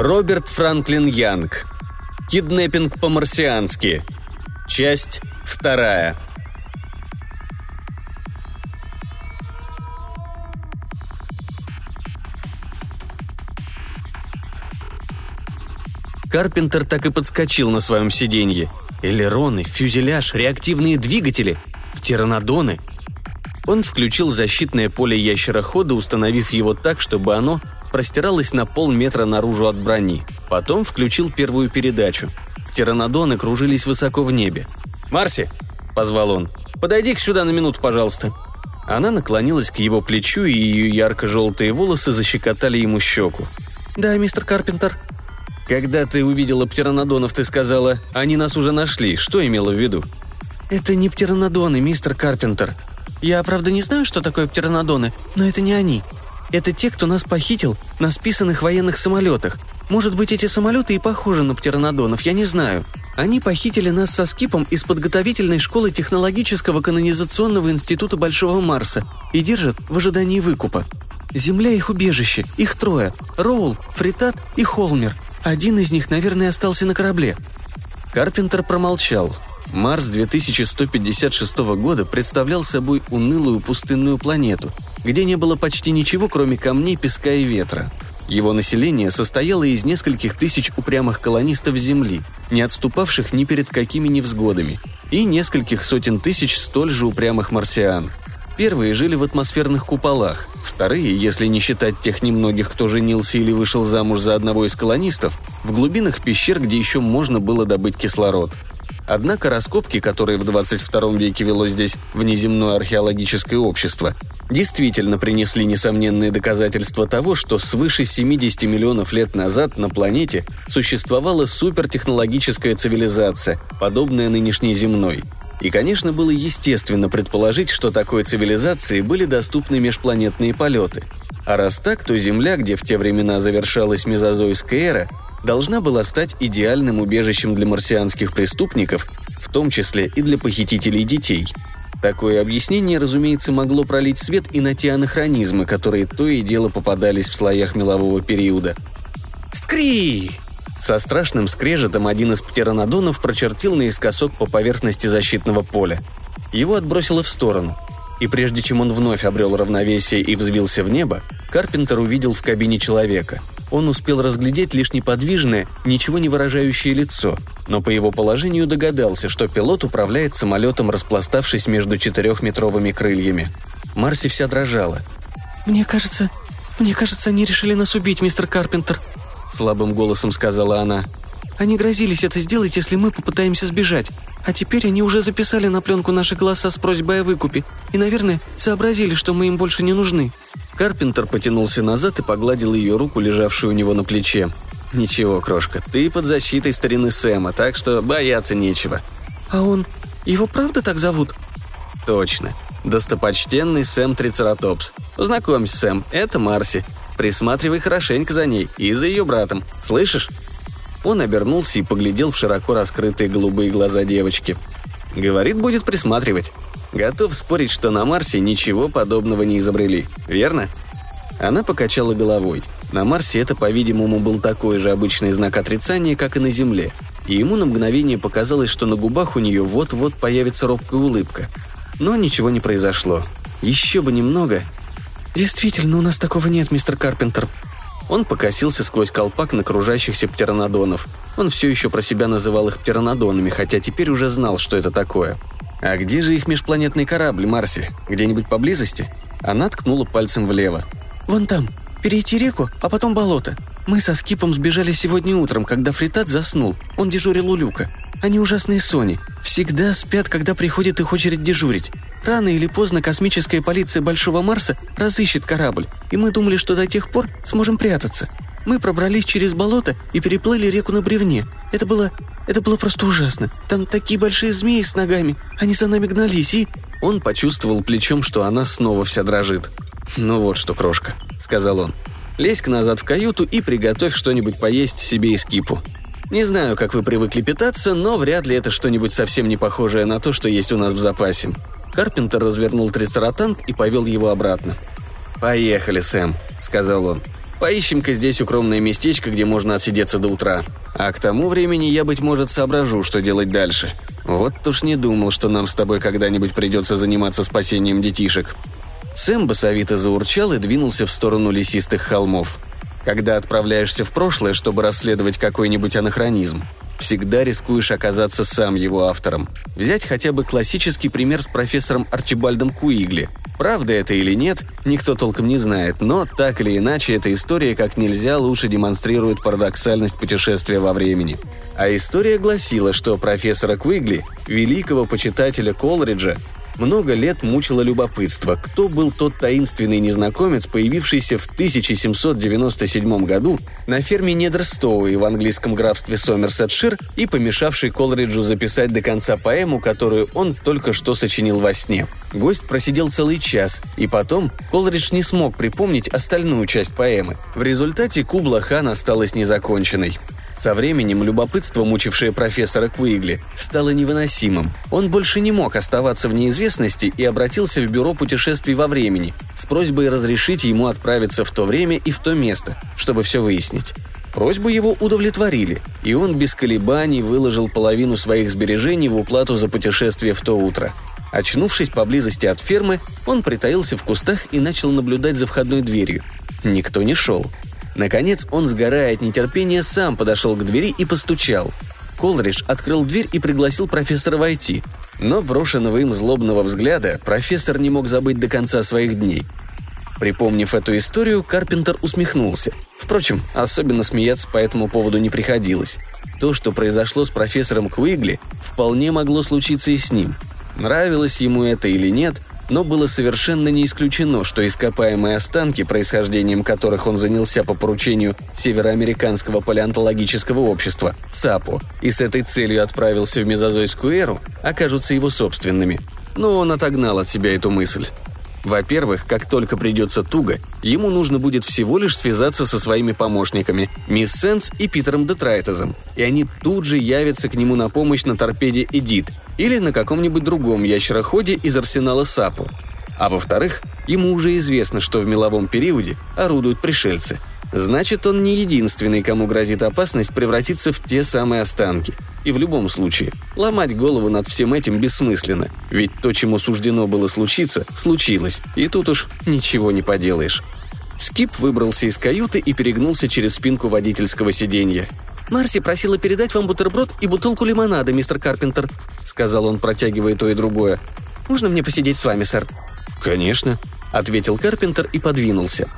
Роберт Франклин Янг. Киднеппинг по-марсиански. Часть вторая. Карпентер так и подскочил на своем сиденье. Элероны, фюзеляж, реактивные двигатели, птеранодоны. Он включил защитное поле ящерохода, установив его так, чтобы оно простиралось на полметра наружу от брони. Потом включил первую передачу. Птеранодоны кружились высоко в небе. «Марси!» – позвал он. «Подойди-ка сюда на минуту, пожалуйста». Она наклонилась к его плечу, и ее ярко-желтые волосы защекотали ему щеку. «Да, мистер Карпентер», когда ты увидела птеранодонов, ты сказала, они нас уже нашли. Что имела в виду? Это не птеранодоны, мистер Карпентер. Я, правда, не знаю, что такое птеранодоны, но это не они. Это те, кто нас похитил на списанных военных самолетах. Может быть, эти самолеты и похожи на птеранодонов, я не знаю. Они похитили нас со Скипом из подготовительной школы технологического канонизационного института Большого Марса и держат в ожидании выкупа. Земля их убежище, их трое – Роул, Фритат и Холмер – один из них, наверное, остался на корабле». Карпентер промолчал. Марс 2156 года представлял собой унылую пустынную планету, где не было почти ничего, кроме камней, песка и ветра. Его население состояло из нескольких тысяч упрямых колонистов Земли, не отступавших ни перед какими невзгодами, и нескольких сотен тысяч столь же упрямых марсиан. Первые жили в атмосферных куполах, вторые, если не считать тех немногих, кто женился или вышел замуж за одного из колонистов, в глубинах пещер, где еще можно было добыть кислород. Однако раскопки, которые в 22 веке вело здесь внеземное археологическое общество, действительно принесли несомненные доказательства того, что свыше 70 миллионов лет назад на планете существовала супертехнологическая цивилизация, подобная нынешней земной – и, конечно, было естественно предположить, что такой цивилизации были доступны межпланетные полеты. А раз так, то Земля, где в те времена завершалась мезозойская эра, должна была стать идеальным убежищем для марсианских преступников, в том числе и для похитителей детей. Такое объяснение, разумеется, могло пролить свет и на те анахронизмы, которые то и дело попадались в слоях мелового периода. «Скри!» Со страшным скрежетом один из птеранодонов прочертил наискосок по поверхности защитного поля. Его отбросило в сторону. И прежде чем он вновь обрел равновесие и взвился в небо, Карпентер увидел в кабине человека. Он успел разглядеть лишь неподвижное, ничего не выражающее лицо, но по его положению догадался, что пилот управляет самолетом, распластавшись между четырехметровыми крыльями. Марси вся дрожала. «Мне кажется, мне кажется, они решили нас убить, мистер Карпентер», – слабым голосом сказала она. «Они грозились это сделать, если мы попытаемся сбежать. А теперь они уже записали на пленку наши голоса с просьбой о выкупе и, наверное, сообразили, что мы им больше не нужны». Карпентер потянулся назад и погладил ее руку, лежавшую у него на плече. «Ничего, крошка, ты под защитой старины Сэма, так что бояться нечего». «А он... Его правда так зовут?» «Точно. Достопочтенный Сэм Трицератопс. Знакомься, Сэм, это Марси. Присматривай хорошенько за ней и за ее братом. Слышишь?» Он обернулся и поглядел в широко раскрытые голубые глаза девочки. «Говорит, будет присматривать. Готов спорить, что на Марсе ничего подобного не изобрели, верно?» Она покачала головой. На Марсе это, по-видимому, был такой же обычный знак отрицания, как и на Земле. И ему на мгновение показалось, что на губах у нее вот-вот появится робкая улыбка. Но ничего не произошло. Еще бы немного, «Действительно, у нас такого нет, мистер Карпентер». Он покосился сквозь колпак на кружащихся птеранодонов. Он все еще про себя называл их птеранодонами, хотя теперь уже знал, что это такое. «А где же их межпланетный корабль, Марси? Где-нибудь поблизости?» Она ткнула пальцем влево. «Вон там. Перейти реку, а потом болото. Мы со Скипом сбежали сегодня утром, когда Фритат заснул. Он дежурил у люка. Они ужасные Сони. Всегда спят, когда приходит их очередь дежурить. Рано или поздно космическая полиция Большого Марса разыщет корабль, и мы думали, что до тех пор сможем прятаться. Мы пробрались через болото и переплыли реку на бревне. Это было... это было просто ужасно. Там такие большие змеи с ногами. Они за нами гнались, и...» Он почувствовал плечом, что она снова вся дрожит. «Ну вот что, крошка», — сказал он. «Лезь-ка назад в каюту и приготовь что-нибудь поесть себе и скипу. Не знаю, как вы привыкли питаться, но вряд ли это что-нибудь совсем не похожее на то, что есть у нас в запасе. Карпентер развернул трицератанг и повел его обратно. «Поехали, Сэм», — сказал он. Поищем-ка здесь укромное местечко, где можно отсидеться до утра. А к тому времени я, быть может, соображу, что делать дальше. Вот уж не думал, что нам с тобой когда-нибудь придется заниматься спасением детишек». Сэм басовито заурчал и двинулся в сторону лесистых холмов. Когда отправляешься в прошлое, чтобы расследовать какой-нибудь анахронизм, всегда рискуешь оказаться сам его автором. Взять хотя бы классический пример с профессором Арчибальдом Куигли. Правда это или нет, никто толком не знает, но так или иначе эта история как нельзя лучше демонстрирует парадоксальность путешествия во времени. А история гласила, что профессора Куигли, великого почитателя Колриджа, много лет мучило любопытство, кто был тот таинственный незнакомец, появившийся в 1797 году на ферме Недерстоуи в английском графстве Сомерсетшир и помешавший Колриджу записать до конца поэму, которую он только что сочинил во сне. Гость просидел целый час, и потом Колридж не смог припомнить остальную часть поэмы. В результате Кубла хан осталась незаконченной. Со временем любопытство, мучившее профессора Куигли, стало невыносимым. Он больше не мог оставаться в неизвестности и обратился в бюро путешествий во времени с просьбой разрешить ему отправиться в то время и в то место, чтобы все выяснить. Просьбу его удовлетворили, и он без колебаний выложил половину своих сбережений в уплату за путешествие в то утро. Очнувшись поблизости от фермы, он притаился в кустах и начал наблюдать за входной дверью. Никто не шел. Наконец он, сгорая от нетерпения, сам подошел к двери и постучал. Колридж открыл дверь и пригласил профессора войти. Но брошенного им злобного взгляда профессор не мог забыть до конца своих дней. Припомнив эту историю, Карпентер усмехнулся. Впрочем, особенно смеяться по этому поводу не приходилось. То, что произошло с профессором Квигли, вполне могло случиться и с ним. Нравилось ему это или нет, но было совершенно не исключено, что ископаемые останки, происхождением которых он занялся по поручению Североамериканского палеонтологического общества, САПО, и с этой целью отправился в мезозойскую эру, окажутся его собственными. Но он отогнал от себя эту мысль. Во-первых, как только придется туго, ему нужно будет всего лишь связаться со своими помощниками, мисс Сенс и Питером Детрайтезом, и они тут же явятся к нему на помощь на торпеде «Эдит» или на каком-нибудь другом ящероходе из арсенала САПу. А во-вторых, ему уже известно, что в меловом периоде орудуют пришельцы – Значит, он не единственный, кому грозит опасность превратиться в те самые останки. И в любом случае, ломать голову над всем этим бессмысленно, ведь то, чему суждено было случиться, случилось, и тут уж ничего не поделаешь. Скип выбрался из каюты и перегнулся через спинку водительского сиденья. «Марси просила передать вам бутерброд и бутылку лимонада, мистер Карпентер», — сказал он, протягивая то и другое. «Можно мне посидеть с вами, сэр?» «Конечно», — ответил Карпентер и подвинулся.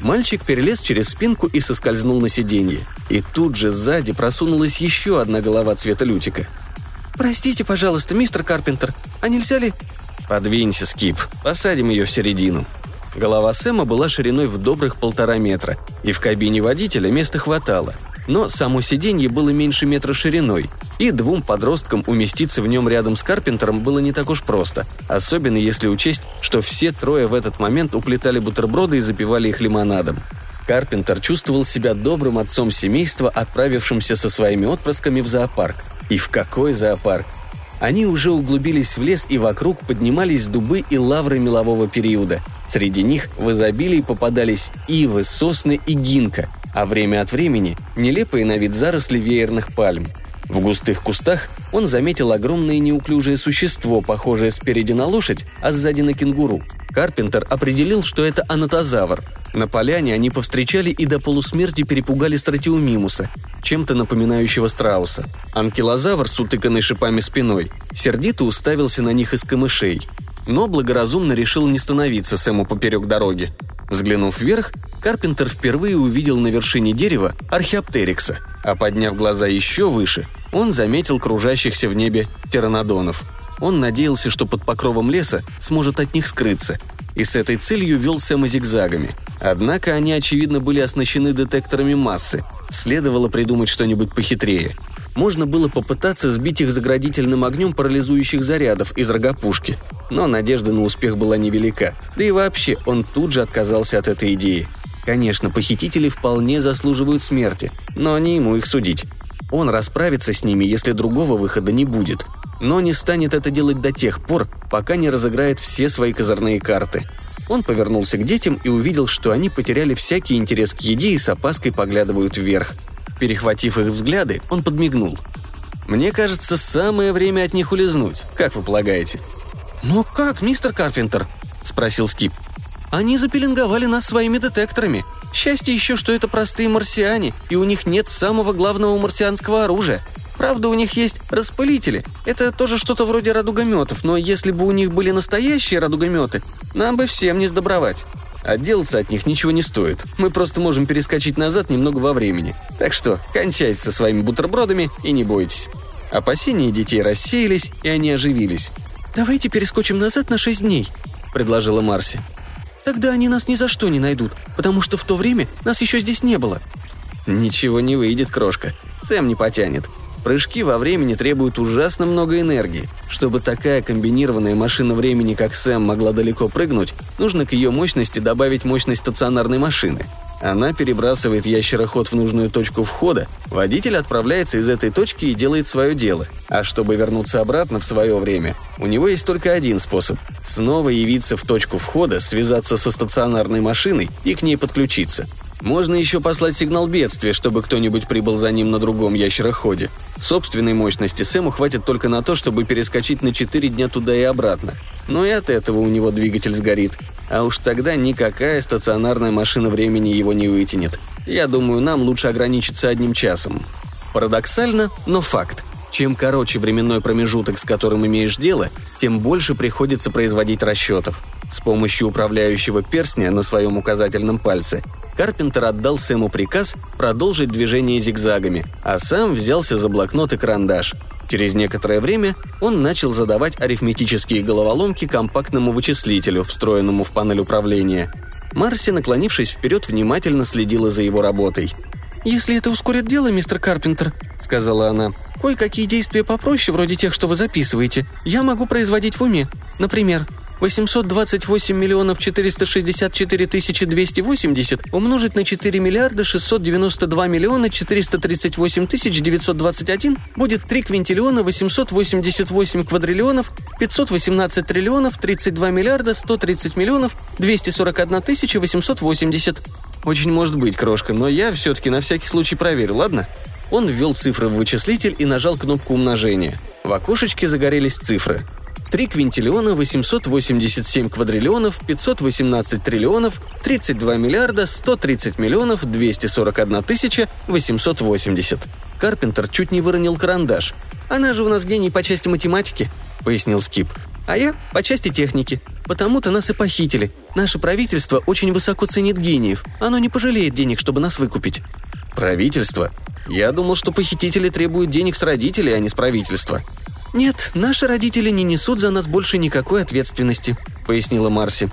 Мальчик перелез через спинку и соскользнул на сиденье. И тут же сзади просунулась еще одна голова цвета лютика. «Простите, пожалуйста, мистер Карпентер, а нельзя ли...» «Подвинься, Скип, посадим ее в середину». Голова Сэма была шириной в добрых полтора метра, и в кабине водителя места хватало – но само сиденье было меньше метра шириной, и двум подросткам уместиться в нем рядом с Карпентером было не так уж просто, особенно если учесть, что все трое в этот момент уплетали бутерброды и запивали их лимонадом. Карпентер чувствовал себя добрым отцом семейства, отправившимся со своими отпрысками в зоопарк. И в какой зоопарк? Они уже углубились в лес и вокруг поднимались дубы и лавры мелового периода. Среди них в изобилии попадались ивы, сосны и гинка – а время от времени – нелепые на вид заросли веерных пальм. В густых кустах он заметил огромное неуклюжее существо, похожее спереди на лошадь, а сзади на кенгуру. Карпентер определил, что это анатозавр. На поляне они повстречали и до полусмерти перепугали стратиумимуса, чем-то напоминающего страуса. Анкилозавр с утыканной шипами спиной сердито уставился на них из камышей, но благоразумно решил не становиться Сэму поперек дороги. Взглянув вверх, Карпентер впервые увидел на вершине дерева археоптерикса, а подняв глаза еще выше, он заметил кружащихся в небе птеранодонов. Он надеялся, что под покровом леса сможет от них скрыться, и с этой целью вел Сэма зигзагами. Однако они, очевидно, были оснащены детекторами массы. Следовало придумать что-нибудь похитрее. Можно было попытаться сбить их заградительным огнем парализующих зарядов из рогопушки – но надежда на успех была невелика. Да и вообще, он тут же отказался от этой идеи. Конечно, похитители вполне заслуживают смерти, но не ему их судить. Он расправится с ними, если другого выхода не будет. Но не станет это делать до тех пор, пока не разыграет все свои козырные карты. Он повернулся к детям и увидел, что они потеряли всякий интерес к еде и с опаской поглядывают вверх. Перехватив их взгляды, он подмигнул. «Мне кажется, самое время от них улизнуть. Как вы полагаете?» «Но как, мистер Карпентер?» – спросил Скип. «Они запеленговали нас своими детекторами. Счастье еще, что это простые марсиане, и у них нет самого главного марсианского оружия. Правда, у них есть распылители. Это тоже что-то вроде радугометов, но если бы у них были настоящие радугометы, нам бы всем не сдобровать. Отделаться от них ничего не стоит. Мы просто можем перескочить назад немного во времени. Так что кончайте со своими бутербродами и не бойтесь. Опасения детей рассеялись, и они оживились. «Давайте перескочим назад на шесть дней», — предложила Марси. «Тогда они нас ни за что не найдут, потому что в то время нас еще здесь не было». «Ничего не выйдет, крошка. Сэм не потянет. Прыжки во времени требуют ужасно много энергии. Чтобы такая комбинированная машина времени, как Сэм, могла далеко прыгнуть, нужно к ее мощности добавить мощность стационарной машины. Она перебрасывает ящероход в нужную точку входа, водитель отправляется из этой точки и делает свое дело. А чтобы вернуться обратно в свое время, у него есть только один способ – снова явиться в точку входа, связаться со стационарной машиной и к ней подключиться – можно еще послать сигнал бедствия, чтобы кто-нибудь прибыл за ним на другом ящероходе. Собственной мощности Сэму хватит только на то, чтобы перескочить на 4 дня туда и обратно. Но и от этого у него двигатель сгорит. А уж тогда никакая стационарная машина времени его не вытянет. Я думаю, нам лучше ограничиться одним часом. Парадоксально, но факт. Чем короче временной промежуток, с которым имеешь дело, тем больше приходится производить расчетов. С помощью управляющего перстня на своем указательном пальце Карпентер отдал Сэму приказ продолжить движение зигзагами, а сам взялся за блокнот и карандаш. Через некоторое время он начал задавать арифметические головоломки компактному вычислителю, встроенному в панель управления. Марси, наклонившись вперед, внимательно следила за его работой. «Если это ускорит дело, мистер Карпентер», — сказала она, — «кое-какие действия попроще, вроде тех, что вы записываете, я могу производить в уме. Например, 828 миллионов 464 тысячи 280 умножить на 4 миллиарда 692 миллиона 438 тысяч 921 будет 3 квинтиллиона 888 квадриллионов 518 триллионов 32 миллиарда 130 миллионов 241 тысяча 880. Очень может быть, крошка, но я все-таки на всякий случай проверю, ладно? Он ввел цифры в вычислитель и нажал кнопку умножения. В окошечке загорелись цифры. 3 квинтиллиона 887 квадриллионов 518 триллионов 32 миллиарда 130 миллионов 241 тысяча 880. Карпентер чуть не выронил карандаш. «Она же у нас гений по части математики», — пояснил Скип. «А я по части техники. Потому-то нас и похитили. Наше правительство очень высоко ценит гениев. Оно не пожалеет денег, чтобы нас выкупить». «Правительство? Я думал, что похитители требуют денег с родителей, а не с правительства», «Нет, наши родители не несут за нас больше никакой ответственности», — пояснила Марси.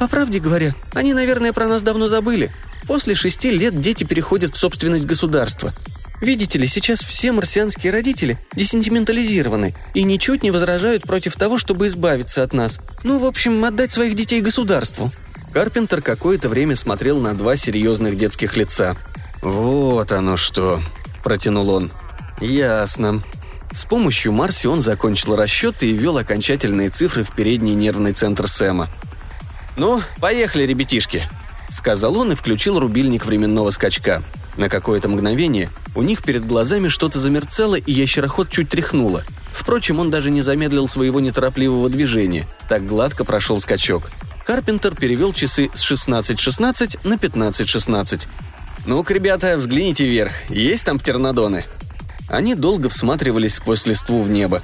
«По правде говоря, они, наверное, про нас давно забыли. После шести лет дети переходят в собственность государства. Видите ли, сейчас все марсианские родители десентиментализированы и ничуть не возражают против того, чтобы избавиться от нас. Ну, в общем, отдать своих детей государству». Карпентер какое-то время смотрел на два серьезных детских лица. «Вот оно что», — протянул он. «Ясно. С помощью Марси он закончил расчеты и ввел окончательные цифры в передний нервный центр Сэма. «Ну, поехали, ребятишки», — сказал он и включил рубильник временного скачка. На какое-то мгновение у них перед глазами что-то замерцало, и ящероход чуть тряхнуло. Впрочем, он даже не замедлил своего неторопливого движения. Так гладко прошел скачок. Карпентер перевел часы с 16.16 на 15.16. «Ну-ка, ребята, взгляните вверх. Есть там птернодоны?» Они долго всматривались сквозь листву в небо.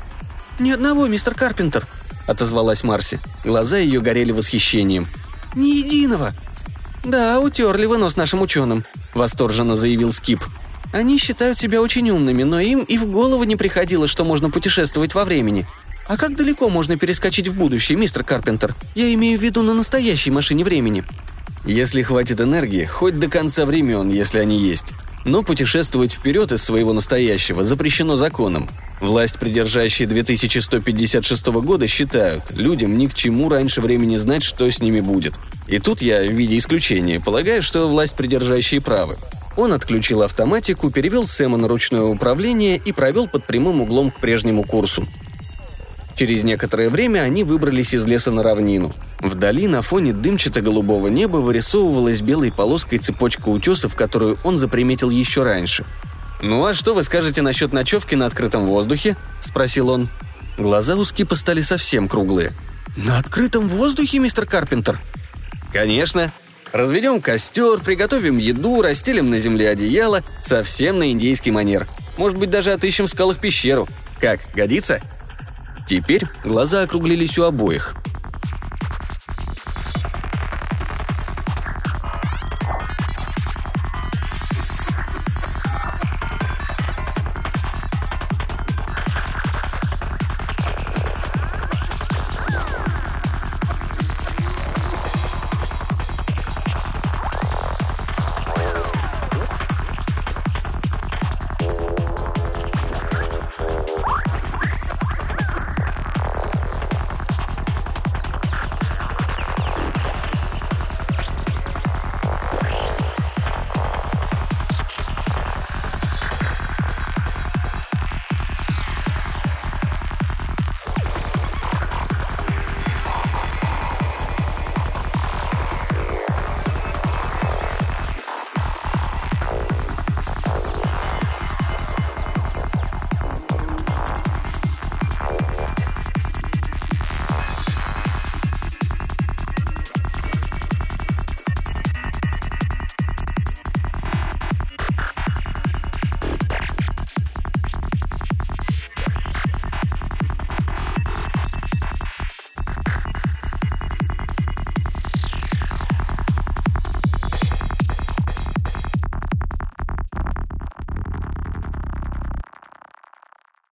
«Ни одного, мистер Карпентер», — отозвалась Марси. Глаза ее горели восхищением. «Ни единого!» «Да, утерли вы нос нашим ученым», — восторженно заявил Скип. «Они считают себя очень умными, но им и в голову не приходило, что можно путешествовать во времени. А как далеко можно перескочить в будущее, мистер Карпентер? Я имею в виду на настоящей машине времени». «Если хватит энергии, хоть до конца времен, если они есть. Но путешествовать вперед из своего настоящего запрещено законом. Власть, придержащие 2156 года, считают, людям ни к чему раньше времени знать, что с ними будет. И тут я, в виде исключения, полагаю, что власть, придержащие правы. Он отключил автоматику, перевел Сэма на ручное управление и провел под прямым углом к прежнему курсу. Через некоторое время они выбрались из леса на равнину. Вдали на фоне дымчато-голубого неба вырисовывалась белой полоской цепочка утесов, которую он заприметил еще раньше. «Ну а что вы скажете насчет ночевки на открытом воздухе?» – спросил он. Глаза у Скипа стали совсем круглые. «На открытом воздухе, мистер Карпентер?» «Конечно. Разведем костер, приготовим еду, расстелим на земле одеяло, совсем на индейский манер. Может быть, даже отыщем в скалах пещеру. Как, годится?» Теперь глаза округлились у обоих –